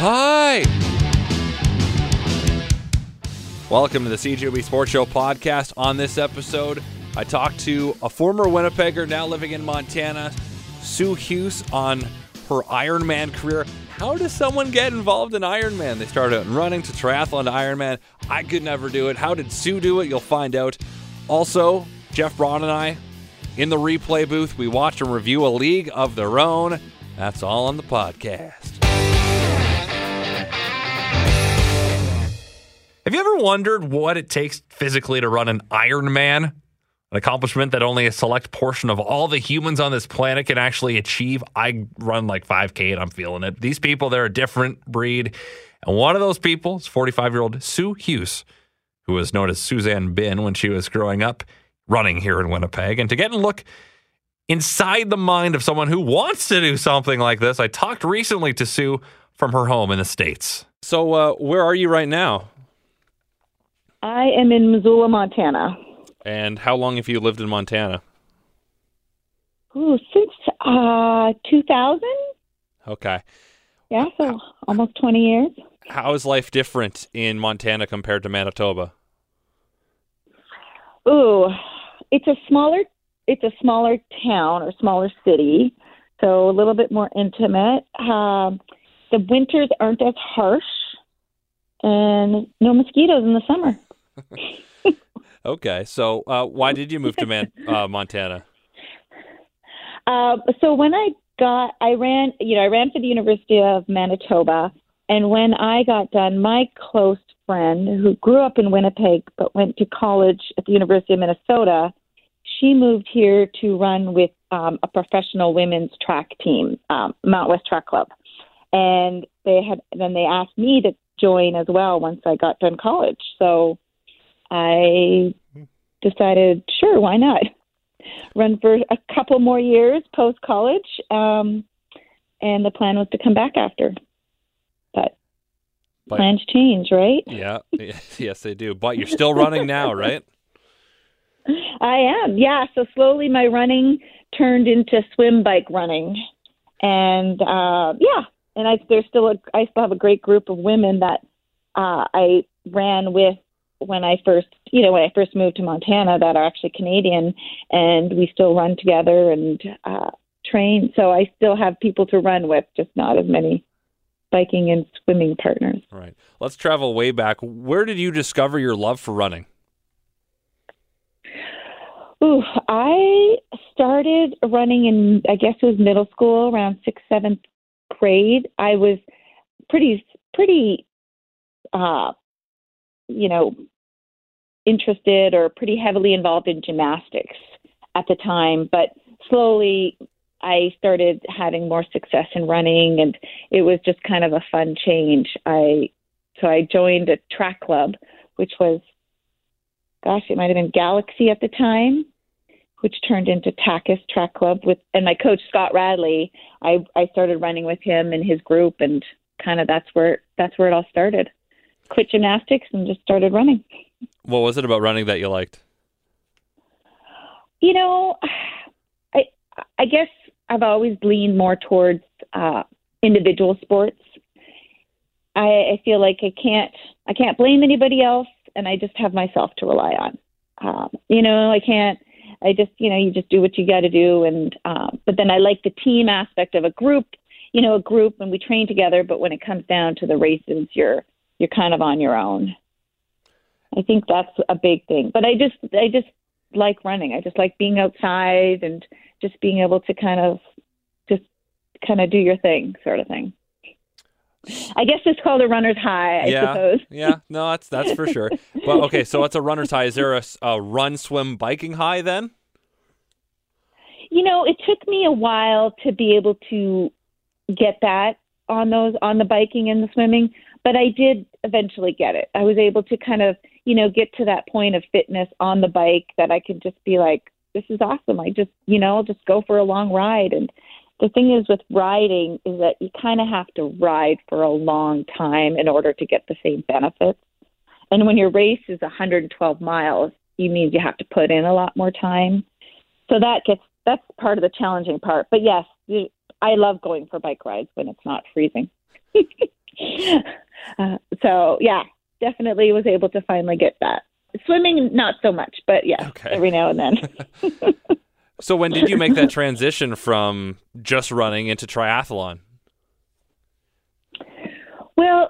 Hi. Welcome to the CJOB Sports Show podcast. On this episode, I talked to a former Winnipegger now living in Montana, Sue Hughes, on her Ironman career. How does someone get involved in Ironman? They started out in running to triathlon to Ironman. I could never do it. How did Sue do it? You'll find out. Also, Jeff Braun and I in the replay booth, we watch and review a league of their own. That's all on the podcast. Have you ever wondered what it takes physically to run an Ironman? An accomplishment that only a select portion of all the humans on this planet can actually achieve. I run like 5K and I'm feeling it. These people, they're a different breed. And one of those people is 45 year old Sue Hughes, who was known as Suzanne Bin when she was growing up running here in Winnipeg. And to get a look inside the mind of someone who wants to do something like this, I talked recently to Sue from her home in the States. So, uh, where are you right now? I am in Missoula, Montana. And how long have you lived in Montana? Ooh, since uh, 2000? Okay. Yeah, so almost 20 years. How is life different in Montana compared to Manitoba? Ooh, it's a smaller it's a smaller town or smaller city, so a little bit more intimate. Um, the winters aren't as harsh, and no mosquitoes in the summer. Okay, so uh, why did you move to Man- uh, Montana? Uh, so when I got, I ran, you know, I ran for the University of Manitoba, and when I got done, my close friend who grew up in Winnipeg but went to college at the University of Minnesota, she moved here to run with um, a professional women's track team, um, Mount West Track Club, and they had then they asked me to join as well once I got done college. So I decided, sure, why not? Run for a couple more years post college, um, and the plan was to come back after. But, But- plans change, right? Yeah, yes, they do. But you're still running now, right? I am, yeah. So slowly, my running turned into swim bike running, and uh, yeah, and I there's still a I still have a great group of women that uh, I ran with when I first you know when I first moved to Montana that are actually Canadian, and we still run together and uh, train. So I still have people to run with, just not as many biking and swimming partners. All right. Let's travel way back. Where did you discover your love for running? Ooh, I started running in, I guess it was middle school, around sixth, seventh grade. I was pretty, pretty, uh, you know, interested or pretty heavily involved in gymnastics at the time. But slowly, I started having more success in running, and it was just kind of a fun change. I so I joined a track club, which was gosh, it might have been Galaxy at the time, which turned into Takis Track Club with and my coach Scott Radley. I I started running with him and his group and kind of that's where that's where it all started. Quit gymnastics and just started running. What was it about running that you liked? You know, I I guess I've always leaned more towards uh individual sports. I, I feel like I can't I can't blame anybody else and I just have myself to rely on. Um, you know, I can't. I just, you know, you just do what you got to do, and um, but then I like the team aspect of a group. You know, a group, and we train together. But when it comes down to the races, you're you're kind of on your own. I think that's a big thing. But I just, I just like running. I just like being outside and just being able to kind of, just kind of do your thing, sort of thing. I guess it's called a runner's high, I yeah, suppose. yeah. No, that's that's for sure. But okay, so it's a runner's high. Is there a run, swim, biking high then? You know, it took me a while to be able to get that on those on the biking and the swimming, but I did eventually get it. I was able to kind of, you know, get to that point of fitness on the bike that I could just be like, this is awesome. I just, you know, I'll just go for a long ride and the thing is with riding is that you kind of have to ride for a long time in order to get the same benefits. And when your race is 112 miles, you means you have to put in a lot more time. So that gets that's part of the challenging part. But yes, I love going for bike rides when it's not freezing. uh, so yeah, definitely was able to finally get that. Swimming, not so much, but yeah, Okay. every now and then. So when did you make that transition from just running into triathlon? Well,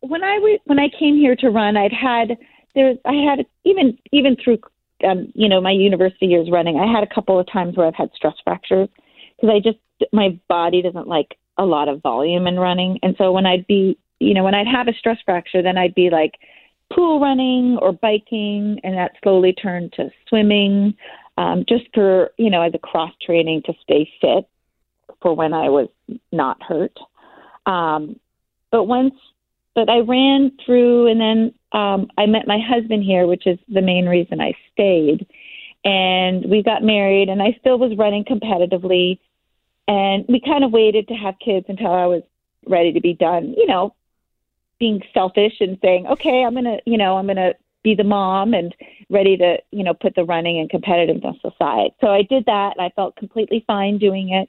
when I w- when I came here to run, I'd had there was I had even even through um, you know my university years running, I had a couple of times where I've had stress fractures because I just my body doesn't like a lot of volume in running, and so when I'd be you know when I'd have a stress fracture, then I'd be like pool running or biking, and that slowly turned to swimming, um, just for you know as a cross training to stay fit for when I was not hurt. Um, but once, but I ran through, and then um, I met my husband here, which is the main reason I stayed. And we got married, and I still was running competitively. And we kind of waited to have kids until I was ready to be done, you know, being selfish and saying, okay, I'm going to, you know, I'm going to be the mom and ready to, you know, put the running and competitiveness aside. So I did that, and I felt completely fine doing it.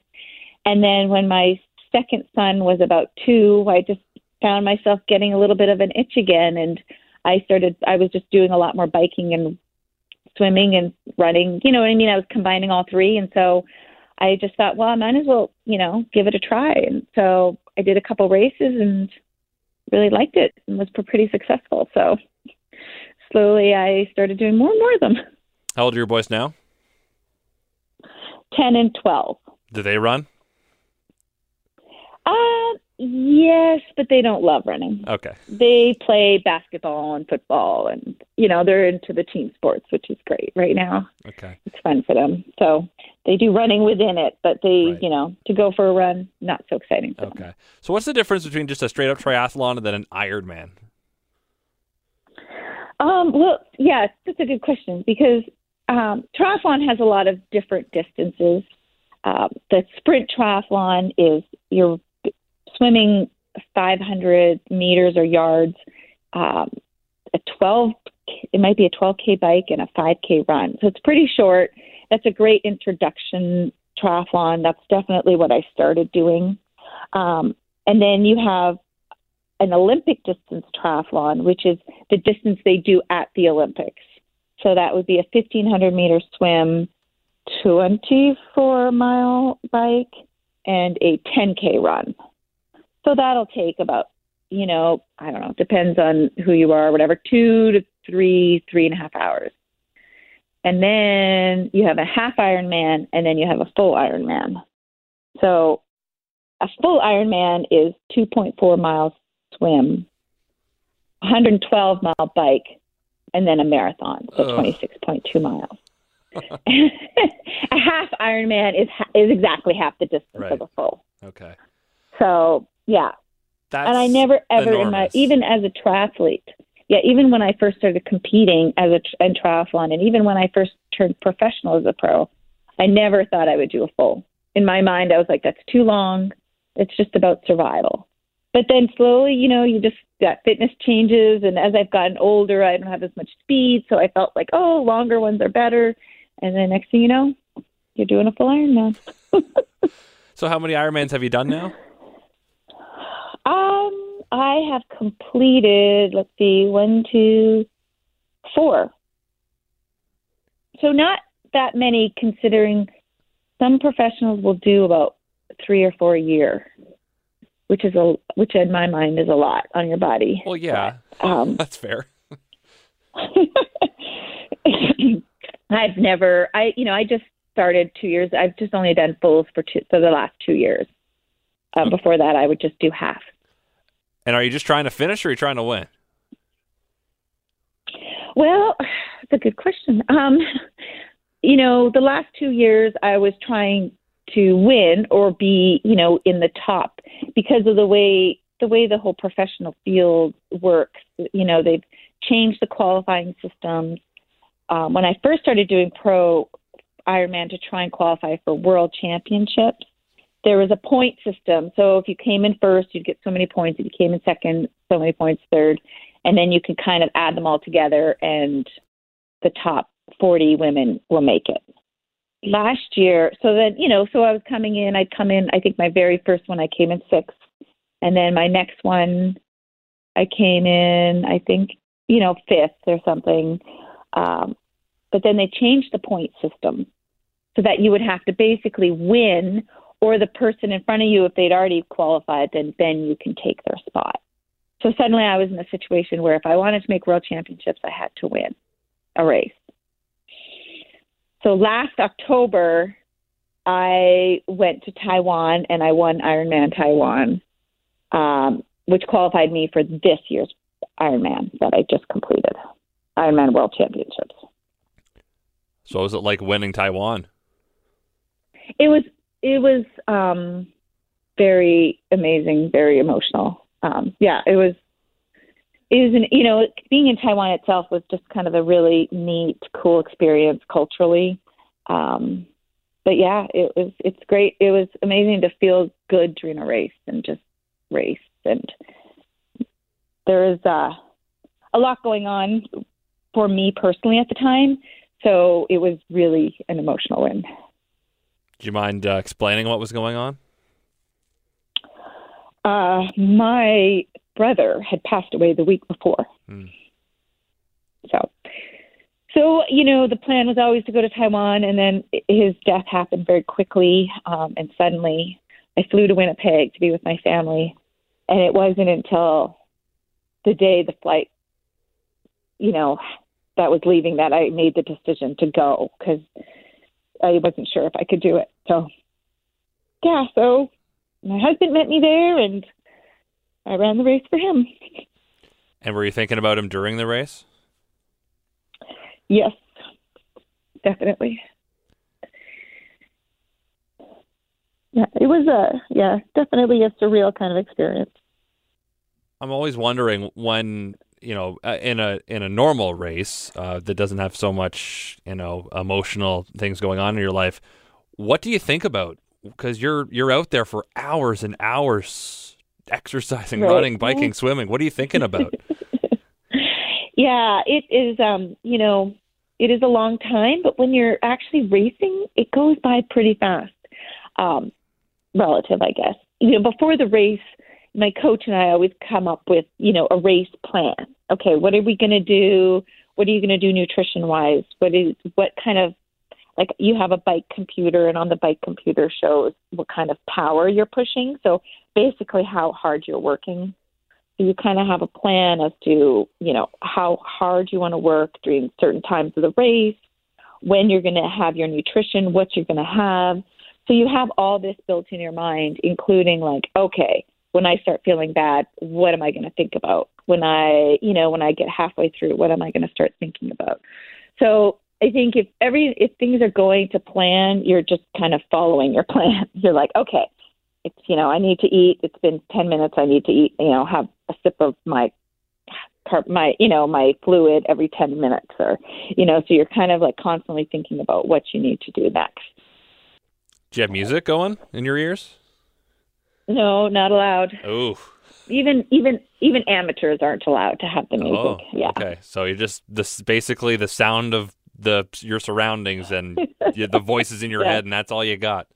And then when my second son was about two, I just found myself getting a little bit of an itch again. And I started, I was just doing a lot more biking and swimming and running. You know what I mean? I was combining all three. And so I just thought, well, I might as well, you know, give it a try. And so I did a couple races and really liked it and was pretty successful. So slowly I started doing more and more of them. How old are your boys now? 10 and 12. Do they run? Uh, yes, but they don't love running. Okay. They play basketball and football, and you know they're into the team sports, which is great right now. Okay. It's fun for them. So they do running within it, but they, Right. you know, to go for a run, not so exciting. For them. Okay. So what's the difference between just a straight up triathlon and then an Ironman? Um, well, yeah, that's a good question because um, triathlon has a lot of different distances. Um, the sprint triathlon is you're swimming 500 meters or yards, um, a 12, it might be a 12k bike and a 5k run. So it's pretty short. That's a great introduction triathlon. That's definitely what I started doing. Um, and then you have an Olympic distance triathlon, which is the distance they do at the Olympics. So that would be a 1500 meter swim, 24 mile bike, and a 10K run. So that'll take about, you know, I don't know, depends on who you are, whatever, two to three, three and a half hours. And then you have a half Ironman, and then you have a full Ironman. So a full Ironman is 2.4 miles swim, 112 mile bike, and then a marathon, so Ugh. 26.2 miles. a half Ironman is is exactly half the distance Right. of a full. Okay. So yeah, That's and I never ever in my even as a triathlete, yeah, even when I first started competing as a in triathlon, and even when I first turned professional as a pro, I never thought I would do a full. In my mind, I was like, that's too long. It's just about survival. But then slowly, you know, you just that fitness changes, and as I've gotten older, I don't have as much speed, so I felt like, oh, longer ones are better. And then next thing you know, you're doing a full Ironman. So how many Ironmans have you done now? Um, I have completed, let's see, one, two, four. So not that many considering some professionals will do about three or four a year, which is a which in my mind is a lot on your body. Well, yeah, Um, that's fair. I've never, I you know, I just started two years. I've just only done fulls for two for the last two years. Uh, before that, I would just do half. And are you just trying to finish or are you trying to win? Well, that's a good question. Um, you know, the last two years I was trying to win or be, you know, in the top because of the way the way the whole professional field works. You know, they've changed the qualifying systems. Um, when I first started doing pro Ironman to try and qualify for world championships, there was a point system. So if you came in first, you'd get so many points. If you came in second, so many points third. And then you can kind of add them all together, and the top 40 women will make it. Last year, so then, you know, so I was coming in, I'd come in, I think my very first one, I came in sixth. And then my next one, I came in, I think, you know, fifth or something. Um, but then they changed the point system so that you would have to basically win or the person in front of you, if they'd already qualified, then then you can take their spot. So suddenly I was in a situation where if I wanted to make world championships, I had to win a race. So last October, I went to Taiwan and I won Ironman Taiwan, um, which qualified me for this year's Ironman that I just completed, Ironman World Championships. So, was it like winning Taiwan? It was. It was um, very amazing, very emotional. Um, yeah, it was. It was an, you know, being in Taiwan itself was just kind of a really neat, cool experience culturally. Um, but yeah, it was. It's great. It was amazing to feel good during a race and just race. And there is uh, a lot going on for me personally at the time, so it was really an emotional win. Do you mind uh, explaining what was going on? Uh, my brother had passed away the week before. Hmm. So, so you know, the plan was always to go to Taiwan, and then his death happened very quickly, um, and suddenly I flew to Winnipeg to be with my family, and it wasn't until the day the flight, you know, that was leaving that I made the decision to go because I wasn't sure if I could do it. So, yeah, so my husband met me there and I ran the race for him. And were you thinking about him during the race? Yes, definitely. Yeah, it was a yeah, definitely a surreal kind of experience. I'm always wondering when you know uh, in a in a normal race uh, that doesn't have so much you know emotional things going on in your life, what do you think about? Because you're you're out there for hours and hours exercising, Right. running, biking, swimming. What are you thinking about? Yeah, it is. Um, you know, it is a long time, but when you're actually racing, it goes by pretty fast. Um, relative, I guess. You know, before the race, my coach and I always come up with, you know, a race plan. Okay, what are we going to do? What are you going to do nutrition wise? What is what kind of like you have a bike computer and on the bike computer shows what kind of power you're pushing. So basically how hard you're working so you kind of have a plan as to, you know, how hard you want to work during certain times of the race, when you're going to have your nutrition, what you're going to have. So you have all this built in your mind, including like, okay, when I start feeling bad, what am I going to think about? When I, you know, when I get halfway through, what am I going to start thinking about? So I think if every if things are going to plan, you're just kind of following your plan. You're like, okay, it's you know, I need to eat. It's been ten minutes. I need to eat. You know, have a sip of my my you know my fluid every ten minutes, or you know, so you're kind of like constantly thinking about what you need to do next. Do you have music going in your ears? No, not allowed. Oh, Even even even amateurs aren't allowed to have the music. oh, yeah. okay. So you're just this basically the sound of the your surroundings and the voices in your Yeah. head, and that's all you got.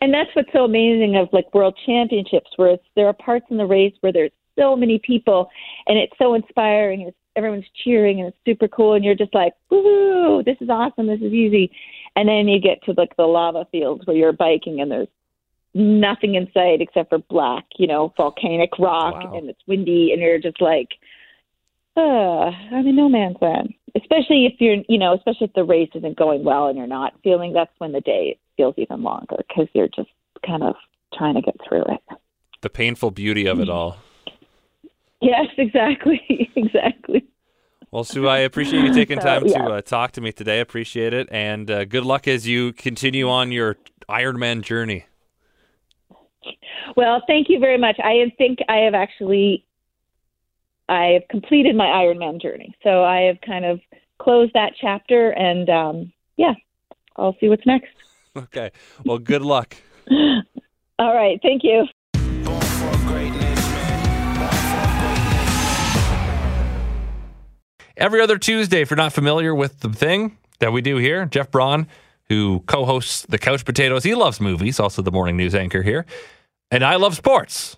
And that's what's so amazing of like world championships, where it's, there are parts in the race where there's so many people, and it's so inspiring. It's everyone's cheering, and it's super cool, and you're just like, "Woohoo! This is awesome! This is easy." And then you get to like the lava fields where you're biking, and there's nothing in sight except for black, you know, volcanic rock, Wow. and it's windy, and you're just like, uh, I'm in no man's land. Especially if you're, you know, especially if the race isn't going well and you're not feeling. That's when the day feels even longer because you're just kind of trying to get through it. The painful beauty of it all. Yes, exactly, exactly. Well, Sue, I appreciate you taking So, time yeah. to uh, talk to me today. Appreciate it, and uh, good luck as you continue on your Ironman journey. Well, thank you very much. I think I have actually, I have completed my Ironman journey. So I have kind of closed that chapter, and um, yeah, I'll see what's next. Okay. Well, good luck. All right, thank you. Born for greatness, man. Born for greatness. Every other Tuesday, if you're not familiar with the thing that we do here, Jeff Braun, who co hosts the Couch Potatoes, he loves movies, also the morning news anchor here. And I love sports.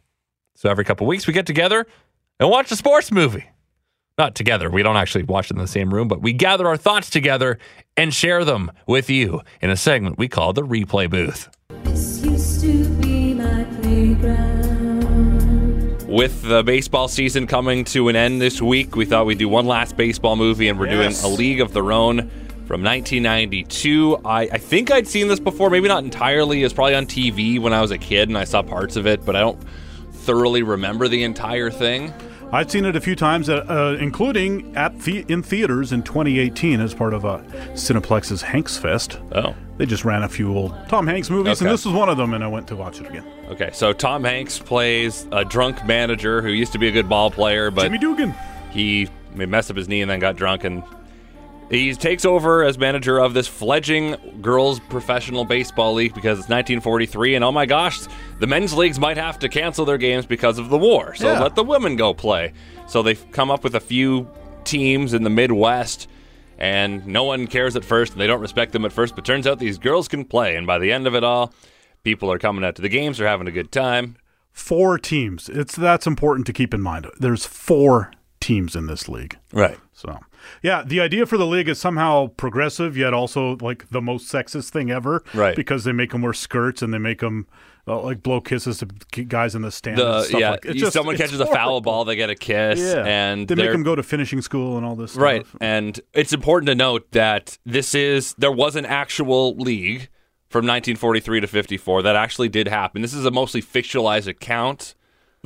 So every couple weeks we get together and watch a sports movie. Not together. We don't actually watch it in the same room, but we gather our thoughts together and share them with you in a segment we call the replay booth. This used to be my playground. With the baseball season coming to an end this week, we thought we'd do one last baseball movie, and we're Yes. doing A League of Their Own from 1992. I, I think I'd seen this before, maybe not entirely. It was probably on TV when I was a kid, and I saw parts of it, but I don't thoroughly remember the entire thing. I've seen it a few times, uh, uh, including at the- in theaters in 2018 as part of uh, Cineplex's Hanks Fest. Oh. They just ran a few old Tom Hanks movies, and this was one of them, and I went to watch it again. Okay, so Tom Hanks plays a drunk manager who used to be a good ball player, but Jimmy Dugan. he messed up his knee and then got drunk and he takes over as manager of this fledgling girls professional baseball league because it's 1943 and oh my gosh the men's leagues might have to cancel their games because of the war so Yeah. let the women go play so they've come up with a few teams in the midwest and no one cares at first and they don't respect them at first but turns out these girls can play and by the end of it all people are coming out to the games they're having a good time Four teams. It's that's important to keep in mind. There's four teams in this league. right So, yeah, the idea for the league is somehow progressive, yet also like the most sexist thing ever. Right. Because they make them wear skirts and they make them uh, like blow kisses to guys in the stands. and the stuff yeah like, just- someone catches a foul ball they get a kiss Yeah, and they make them go to finishing school and all this. Right. stuff. And it's important to note that this is there was an actual league from 1943 to 54 that actually did happen. This is a mostly fictionalized account,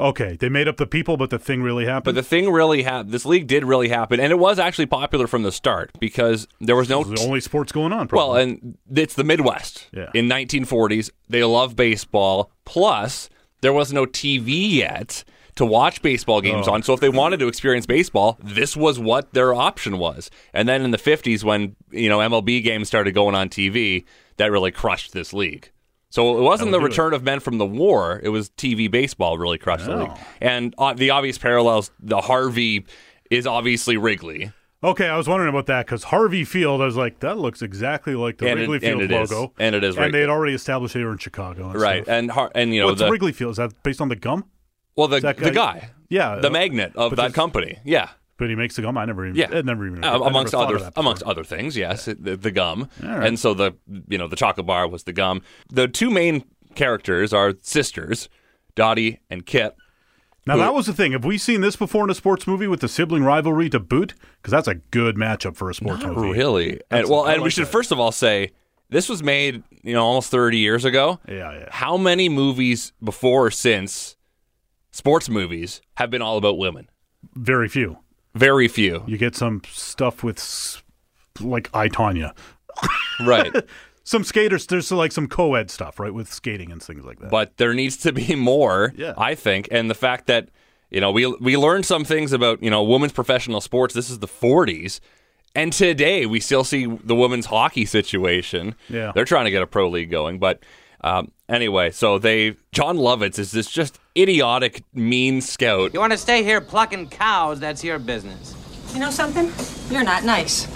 Okay, they made up the people, but the thing really happened. but the thing really happened. This league did really happen, and it was actually popular from the start because there was no the only sports going on. well, and it's the Midwest. Yeah. In 1940s, they love baseball. Plus, there was no TV yet to watch baseball games Oh. on. So if they wanted to experience baseball, this was what their option was. And then in the 50s, when you know MLB games started going on TV, that really crushed this league. So it wasn't the That'll it. return of men from the war; it was TV baseball really crushed the Oh. league. And uh, the obvious parallels: the Harvey is obviously Wrigley. okay, I was wondering about that because Harvey Field, I was like, that looks exactly like the And Wrigley and Field it is. logo, And it is And they had already established they were in Chicago, and Right, stuff. and Har- and you know What's the Wrigley Field? Is that based on the gum? well the that the guy- guy Yeah, the uh, magnet of that company yeah But he makes the gum. I never even. Yeah, never even. Uh, I never amongst other amongst other things. Yes, it- the, the gum, right. and so the you know the chocolate bar was the gum. The two main characters are sisters, Dottie and Kit. Now Who- that was the thing. Have we seen this before in a sports movie with the sibling rivalry to boot? Because that's a good matchup for a sports Not movie. really. And, well, and we should that. first of all say this was made you know almost thirty years ago. Yeah, yeah. How many movies before or since sports movies have been all about women? Very few. Very few. You get some stuff with like I, Tonya. right. Some skaters. There's like some co-ed stuff, right, with skating and things like that. but there needs to be more. Yeah. I think, and the fact that you know we we learned some things about you know women's professional sports. This is the '40s, and today we still see the women's hockey situation. Yeah. they're trying to get a pro league going, but. Um, anyway, so they Jon Lovitz is this just idiotic, mean scout. You want to stay here plucking cows, that's your business. You know something? You're not nice.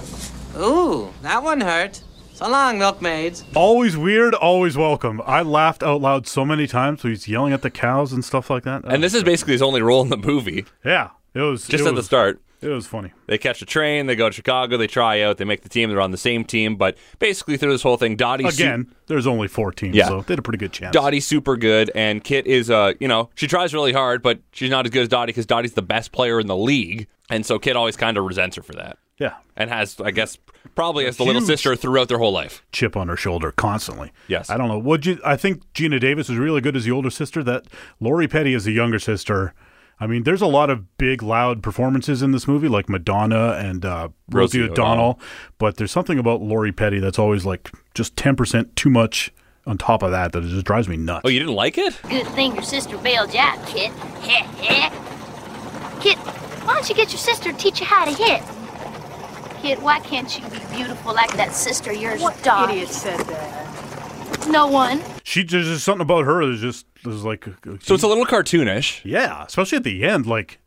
Ooh, that one hurt. So long, milkmaids. always weird, always welcome. I laughed out loud so many times when he's yelling at the cows and stuff like that. And this is basically his only role in the movie. yeah, it was Just it at the start, It was funny. They catch a train, they go to Chicago, they try out, they make the team, they're on the same team, but basically through this whole thing, Dottie's su- Again, there's only four teams, Yeah. so they had a pretty good chance. Dottie's super good, and Kit is, uh, you know, she tries really hard, but she's not as good as Dottie because Dottie's the best player in the league, and so Kit always kind of resents her for that, yeah, and has, I guess, probably as the little sister throughout their whole life. chip on her shoulder constantly. Yes. I don't know. Would you? I think Geena Davis is really good as the older sister. That Lori Petty is the younger sister. I mean, there's a lot of big, loud performances in this movie, like Madonna and uh, Rosie, Rosie O'Donnell. O'Donnell. But there's something about Lori Petty that's always like just 10% too much on top of that that it just drives me nuts. Oh, you didn't like it? Good thing your sister bailed you out, Kit. Heh heh. Kit, why don't you get your sister to teach you how to hit? Kit, why can't you be beautiful like that sister of yours, What Dot? idiot said that? No one. she there's just something about her that's just there's like So it's a little cartoonish. yeah, especially at the end. Like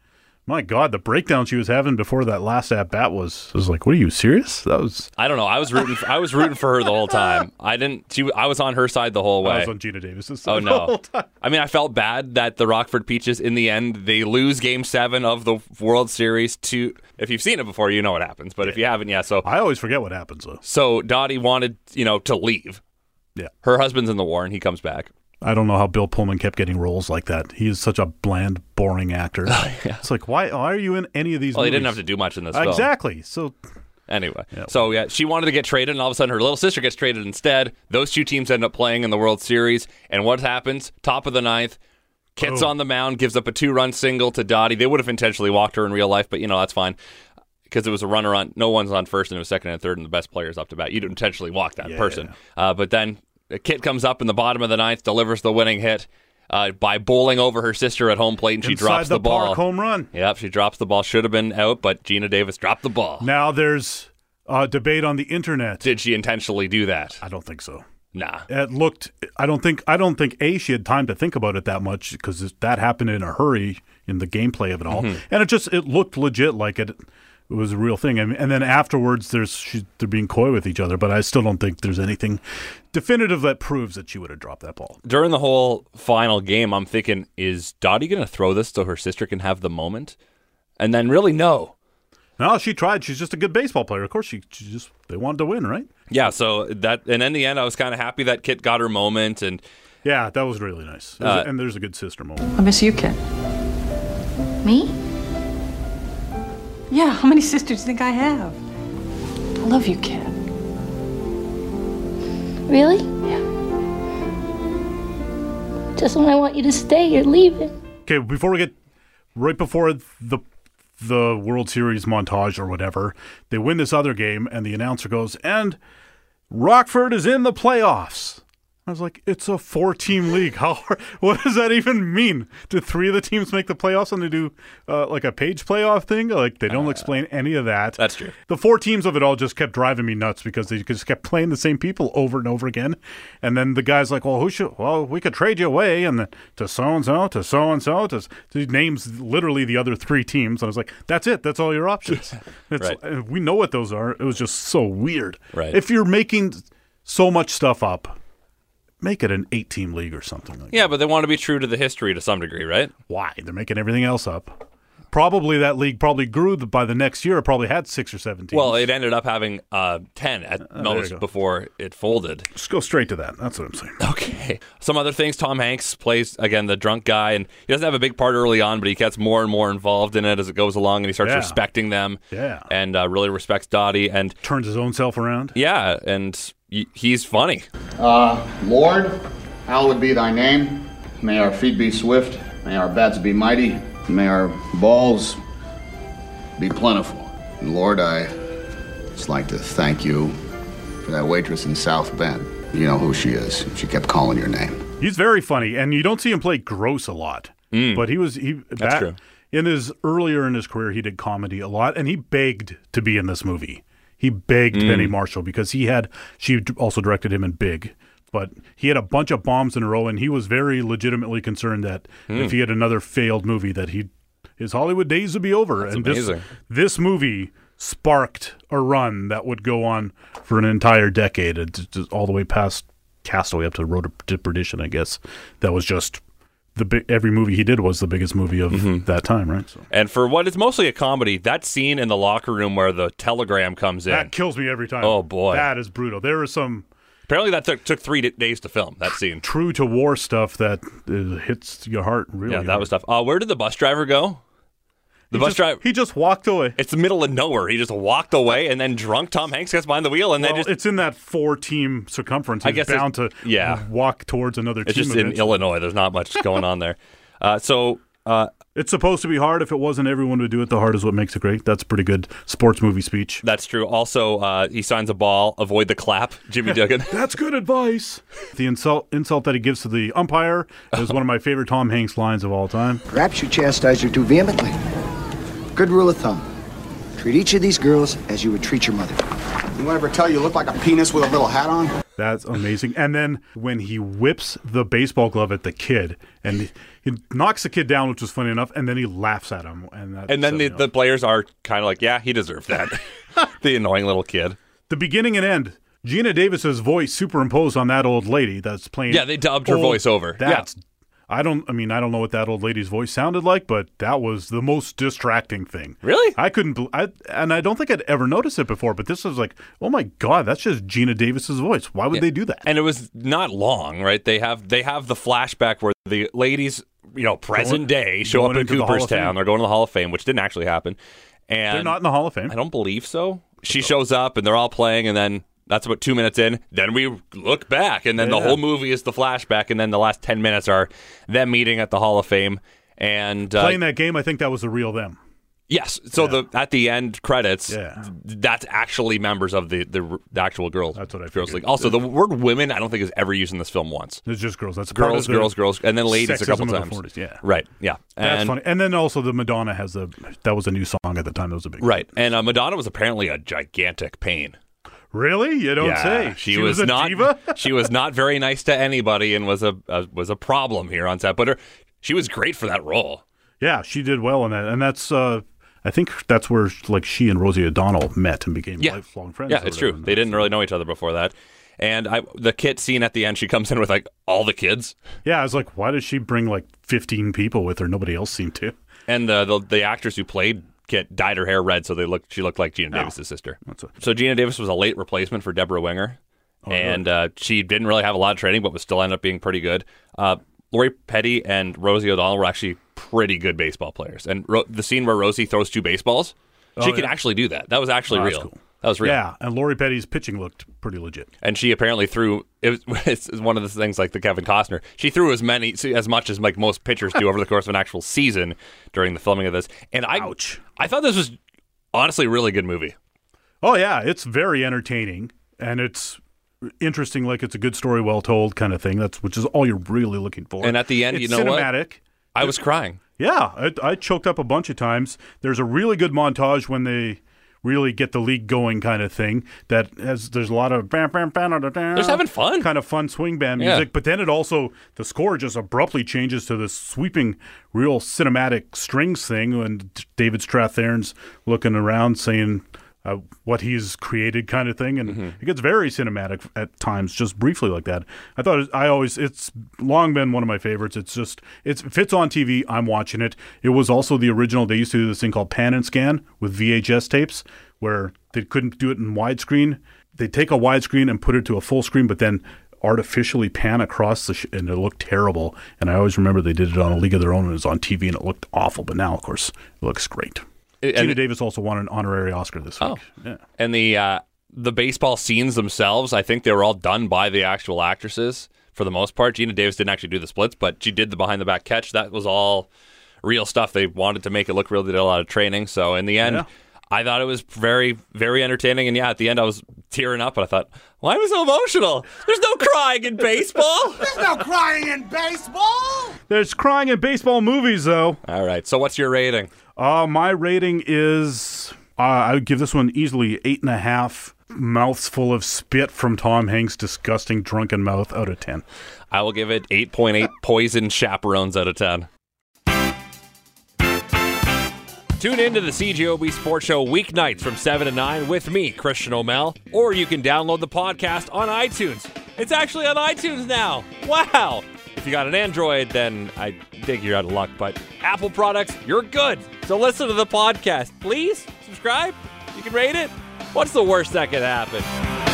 My God, the breakdown she was having before that last at bat was was like, "What are you serious?" That was I don't know. I was rooting. For, I was rooting for her the whole time. I didn't. She. I was on her side the whole way. I was on Geena Davis's Oh side the whole no! time. I mean, I felt bad that the Rockford Peaches, in the end, they lose Game Seven of the World Series to. If you've seen it before, you know what happens. But if you haven't, yeah. So, I always forget what happens though. so Dottie wanted, you know, to leave. Yeah. Her husband's in the war, and he comes back. I don't know how Bill Pullman kept getting roles like that. He is such a bland, boring actor. It's like, why, why are you in any of these? Well, he didn't have to do much in this film. Exactly. So Anyway, so yeah, she wanted to get traded, and all of a sudden her little sister gets traded instead. Those two teams end up playing in the World Series, and what happens? Top of the ninth, Kit's Boom. on the mound, gives up a two-run single to Dottie. They would have intentionally walked her in real life, but you know that's fine because it was a runner on. No one's on first, and it was second and third, and the best players up to bat. You'd intentionally walk that Yeah. person, uh, but then Kit comes up in the bottom of the ninth, delivers the winning hit. Uh, by bowling over her sister at home plate, and she inside drops the, the, ball. home run. Yep, she drops the ball. Should have been out, but Geena Davis dropped the ball. Now there's a debate on the internet. Did she intentionally do that? I don't think so. Nah. It looked. I don't think. I don't think a she had time to think about it that much because that happened in a hurry in the gameplay of it all, Mm-hmm. and it just it looked legit like it. It was a real thing, and, and then afterwards, there's she, they're being coy with each other, but I still don't think there's anything definitive that proves that she would have dropped that ball. During the whole final game, I'm thinking, is Dottie going to throw this so her sister can have the moment? And then really, no. No, she tried. She's just a good baseball player. Of course, she, she just they wanted to win, right? Yeah, so that, and in the end, I was kind of happy that Kit got her moment. And Yeah, that was really nice. Was- Uh, and there's a good sister moment. I miss you, Kit. Me? Yeah, how many sisters do you think I have? I love you, Kit. Really? Yeah. Just when I want you to stay, you're leaving. Okay, before we get right before the the World Series montage or whatever, they win this other game, and the announcer goes, "And Rockford is in the playoffs." I was like, "It's a four-team league. How? What does that even mean? Do three of the teams make the playoffs, and they do uh, like a page playoff thing? Like they don't explain any of that. That's true. The four teams of it all just kept driving me nuts because they just kept playing the same people over and over again. And then the guy's like, "Well, who should? Well, we could trade you away, and then to so and so, to so and so, to he names literally the other three teams." And I was like, "That's it. That's all your options." It's, Right. uh, We know what those are. It was just so weird. Right. If you're making so much stuff up, make it an eight-team league or something like. yeah, but they want to be true to the history to some degree, right? Why? They're making everything else up. Probably that league probably grew by the next year. It probably had six or seven teams. Well, it ended up having uh, 10 at you most before it folded. just go straight to that. That's what I'm saying. Okay. Some other things. Tom Hanks plays again the drunk guy, and he doesn't have a big part early on, but he gets more and more involved in it as it goes along, and he starts Yeah. respecting them. Yeah. And uh, really respects Dottie, and Turns his own self around. yeah, and y- he's funny. Uh, Lord, hallowed be thy name. May our feet be swift. May our bats be mighty. May our balls be plentiful. And Lord, I just like to thank you for that waitress in South Bend. You know who she is. She kept calling your name. He's very funny, and you don't see him play gross a lot. Hmm. But he was he back, true. in his earlier in his career. He did comedy a lot, and he begged to be in this movie. He begged hmm. Penny Marshall because he had she also directed him in Big, but he had a bunch of bombs in a row, and he was very legitimately concerned that if hmm. he had another failed movie, that he his Hollywood days would be over. and amazing. this this movie sparked a run that would go on for an entire decade, and just- just all the way past Castaway up to Road to Perdition. I guess that was just the every movie he did was the biggest movie of mm-hmm. that time, right? So And for what is mostly a comedy, that scene in the locker room where the telegram comes in. that kills me every time. Oh, boy. that is brutal. There is some apparently, that took, took three days to film that scene. true to war stuff that uh, hits your heart. Really, Yeah, that hard. was tough. Uh, where did the bus driver go? The He bus just- driver. He just walked away. It's the middle of nowhere. He just walked away, and then drunk Tom Hanks gets behind the wheel, and Well, they just. it's in that four-team circumference. I He's guess bound to yeah. walk towards another It's just in. Illinois. There's not much going on there. Uh, so uh, It's supposed to be hard. If it wasn't, everyone would do it. The hard is what makes it great. That's pretty good sports movie speech. that's true. Also, uh, he signs a ball. Avoid the clap. Jimmy Dugan. That's good advice. The insult insult that he gives to the umpire is one of my favorite Tom Hanks lines of all time. Perhaps you chastise her too vehemently. Good rule of thumb. Treat each of these girls as you would treat your mother. Anyone ever tell you you look like a penis with a little hat on? That's amazing. And then when he whips the baseball glove at the kid, and he knocks the kid down, which was funny enough, and then he laughs at him, and And then the, the players are kind of like, yeah, he deserved that. the annoying little kid. the beginning and end. Geena Davis's voice superimposed on that old lady that's playing. Yeah, they dubbed her voice over. Yeah. I don't. I mean, I don't know what that old lady's voice sounded like, but that was the most distracting thing. Really? I couldn't. I and I don't think I'd ever noticed it before. But this was like, oh my god, that's just Geena Davis's voice. Why would they do that? And it was not long, right? They have they have the flashback where the ladies, you know, present Going- day show up in the Cooperstown. They're going to the Hall of Fame, which didn't actually happen. And They're not in the Hall of Fame. I don't believe so. She shows up and they're all playing, and then that's about two minutes in. Then we look back, and then the whole movie is the flashback, and then the last ten minutes are them meeting at the Hall of Fame. And uh, Playing that game, I think that was the real them. yes, so the at the end credits, Yeah. that's actually members of the the, the actual girls. That's what I girls league. Also, the word "women" I don't think is ever used in this film once. It's just girls. That's Girls, girls, girls, and then ladies a couple of times. the 40s, yeah. Right. Yeah. That's funny. And then also the Madonna has a that was a new song at the time. That was a big Right. And uh, Madonna was apparently a gigantic pain. Really? You don't yeah, say. She, was, a not. diva. she was not very nice to anybody, and was a, a was a problem here on set. But her, she was great for that role. yeah, she did well in that, and that's. uh I think that's where like she and Rosie O'Donnell met and became Yeah. lifelong friends. Yeah, it's true. They didn't really know each other before that. And I, the kit scene at the end, she comes in with like all the kids, Yeah, I was like, why does she bring like fifteen people with her? Nobody else seemed to. and the the, the actress who played Kit dyed her hair red, so they looked she looked like Geena Oh. Davis's sister. A- So Geena Davis was a late replacement for Debra Winger, Oh, and uh, she didn't really have a lot of training, but was still ended up being pretty good. Uh, Lori Petty and Rosie O'Donnell were actually pretty good baseball players, and Ro- the scene where Rosie throws two baseballs, she Oh, could yeah. actually do that. That was actually Oh, real. cool. That was real. Yeah, and Lori Petty's pitching looked pretty legit. And she apparently threw. It was it's one of the things like the Kevin Costner. She threw as many, as much as like most pitchers do over the course of an actual season during the filming of this. And I, Ouch. I thought this was honestly a really good movie. Oh yeah, it's very entertaining and it's interesting. Like it's a good story, well told kind of thing. That's which is all you're really looking for. And at the end, it's you know what? cinematic. I was crying. Yeah, I, I choked up a bunch of times. There's a really good montage when they really get the league going, kind of thing. That has there's a lot of bam, bam, bam, da, da, There's having fun. kind of fun swing band Yeah. music. But then it also the score just abruptly changes to this sweeping, real cinematic strings thing. And David Strathairn's looking around saying. Uh, what he's created, kind of thing, and Mm-hmm. it gets very cinematic at times, just briefly like that. I thought it, I always it's long been one of my favorites. It's just it's if it's on TV, I'm watching it. It was also the original. They used to do this thing called pan and scan with VHS tapes, where they couldn't do it in widescreen. They take a widescreen and put it to a full screen, but then artificially pan across the sh- and it looked terrible. And I always remember they did it on a League of Their Own and it was on TV and it looked awful. But now, of course, it looks great. And- Geena Davis also won an honorary Oscar this week. Oh. Yeah. And the uh, the baseball scenes themselves, I think they were all done by the actual actresses for the most part. Geena Davis didn't actually do the splits, but she did the behind the back catch. That was all real stuff. They wanted to make it look real. They did a lot of training. So in the end, Yeah. I thought it was very, very entertaining. And yeah, at the end, I was tearing up, but I thought, why am I so emotional? There's no crying in baseball. There's no crying in baseball. There's crying in baseball movies, though. all right. So what's your rating? Uh, my rating is uh, I would give this one easily eight and a half mouths full of spit from Tom Hanks' disgusting drunken mouth out of ten. I will give it 8.8 poison chaperones out of 10. Tune in to the CJOB Sports Show weeknights from 7 to 9 with me, Christian O'Mel, or you can download the podcast on iTunes. It's actually on iTunes now. Wow. If you got an Android, then I think you're out of luck, but Apple products, you're good. So listen to the podcast. Please subscribe. You can rate it. What's the worst that could happen?